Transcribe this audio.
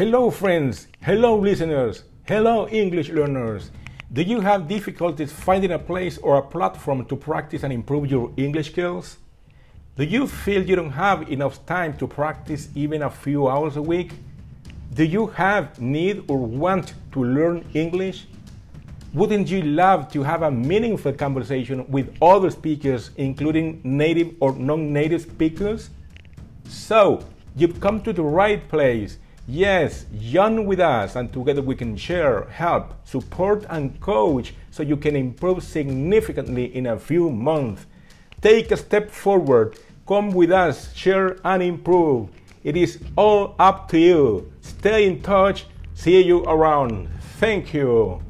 Hello, friends. Hello, listeners. Hello, English learners. Do you have difficulties finding a place or a platform to practice and improve your English skills? Do you feel you don't have enough time to practice even a few hours a week? Do you have, need, or want to learn English? Wouldn't you love to have a meaningful conversation with other speakers, including native or non native speakers? So, you've come to the right place. Yes, join with us, and together we can share, help, support, and coach so you can improve significantly in a few months. Take a step forward, come with us, share, and improve. It is all up to you. Stay in touch. See you around. Thank you.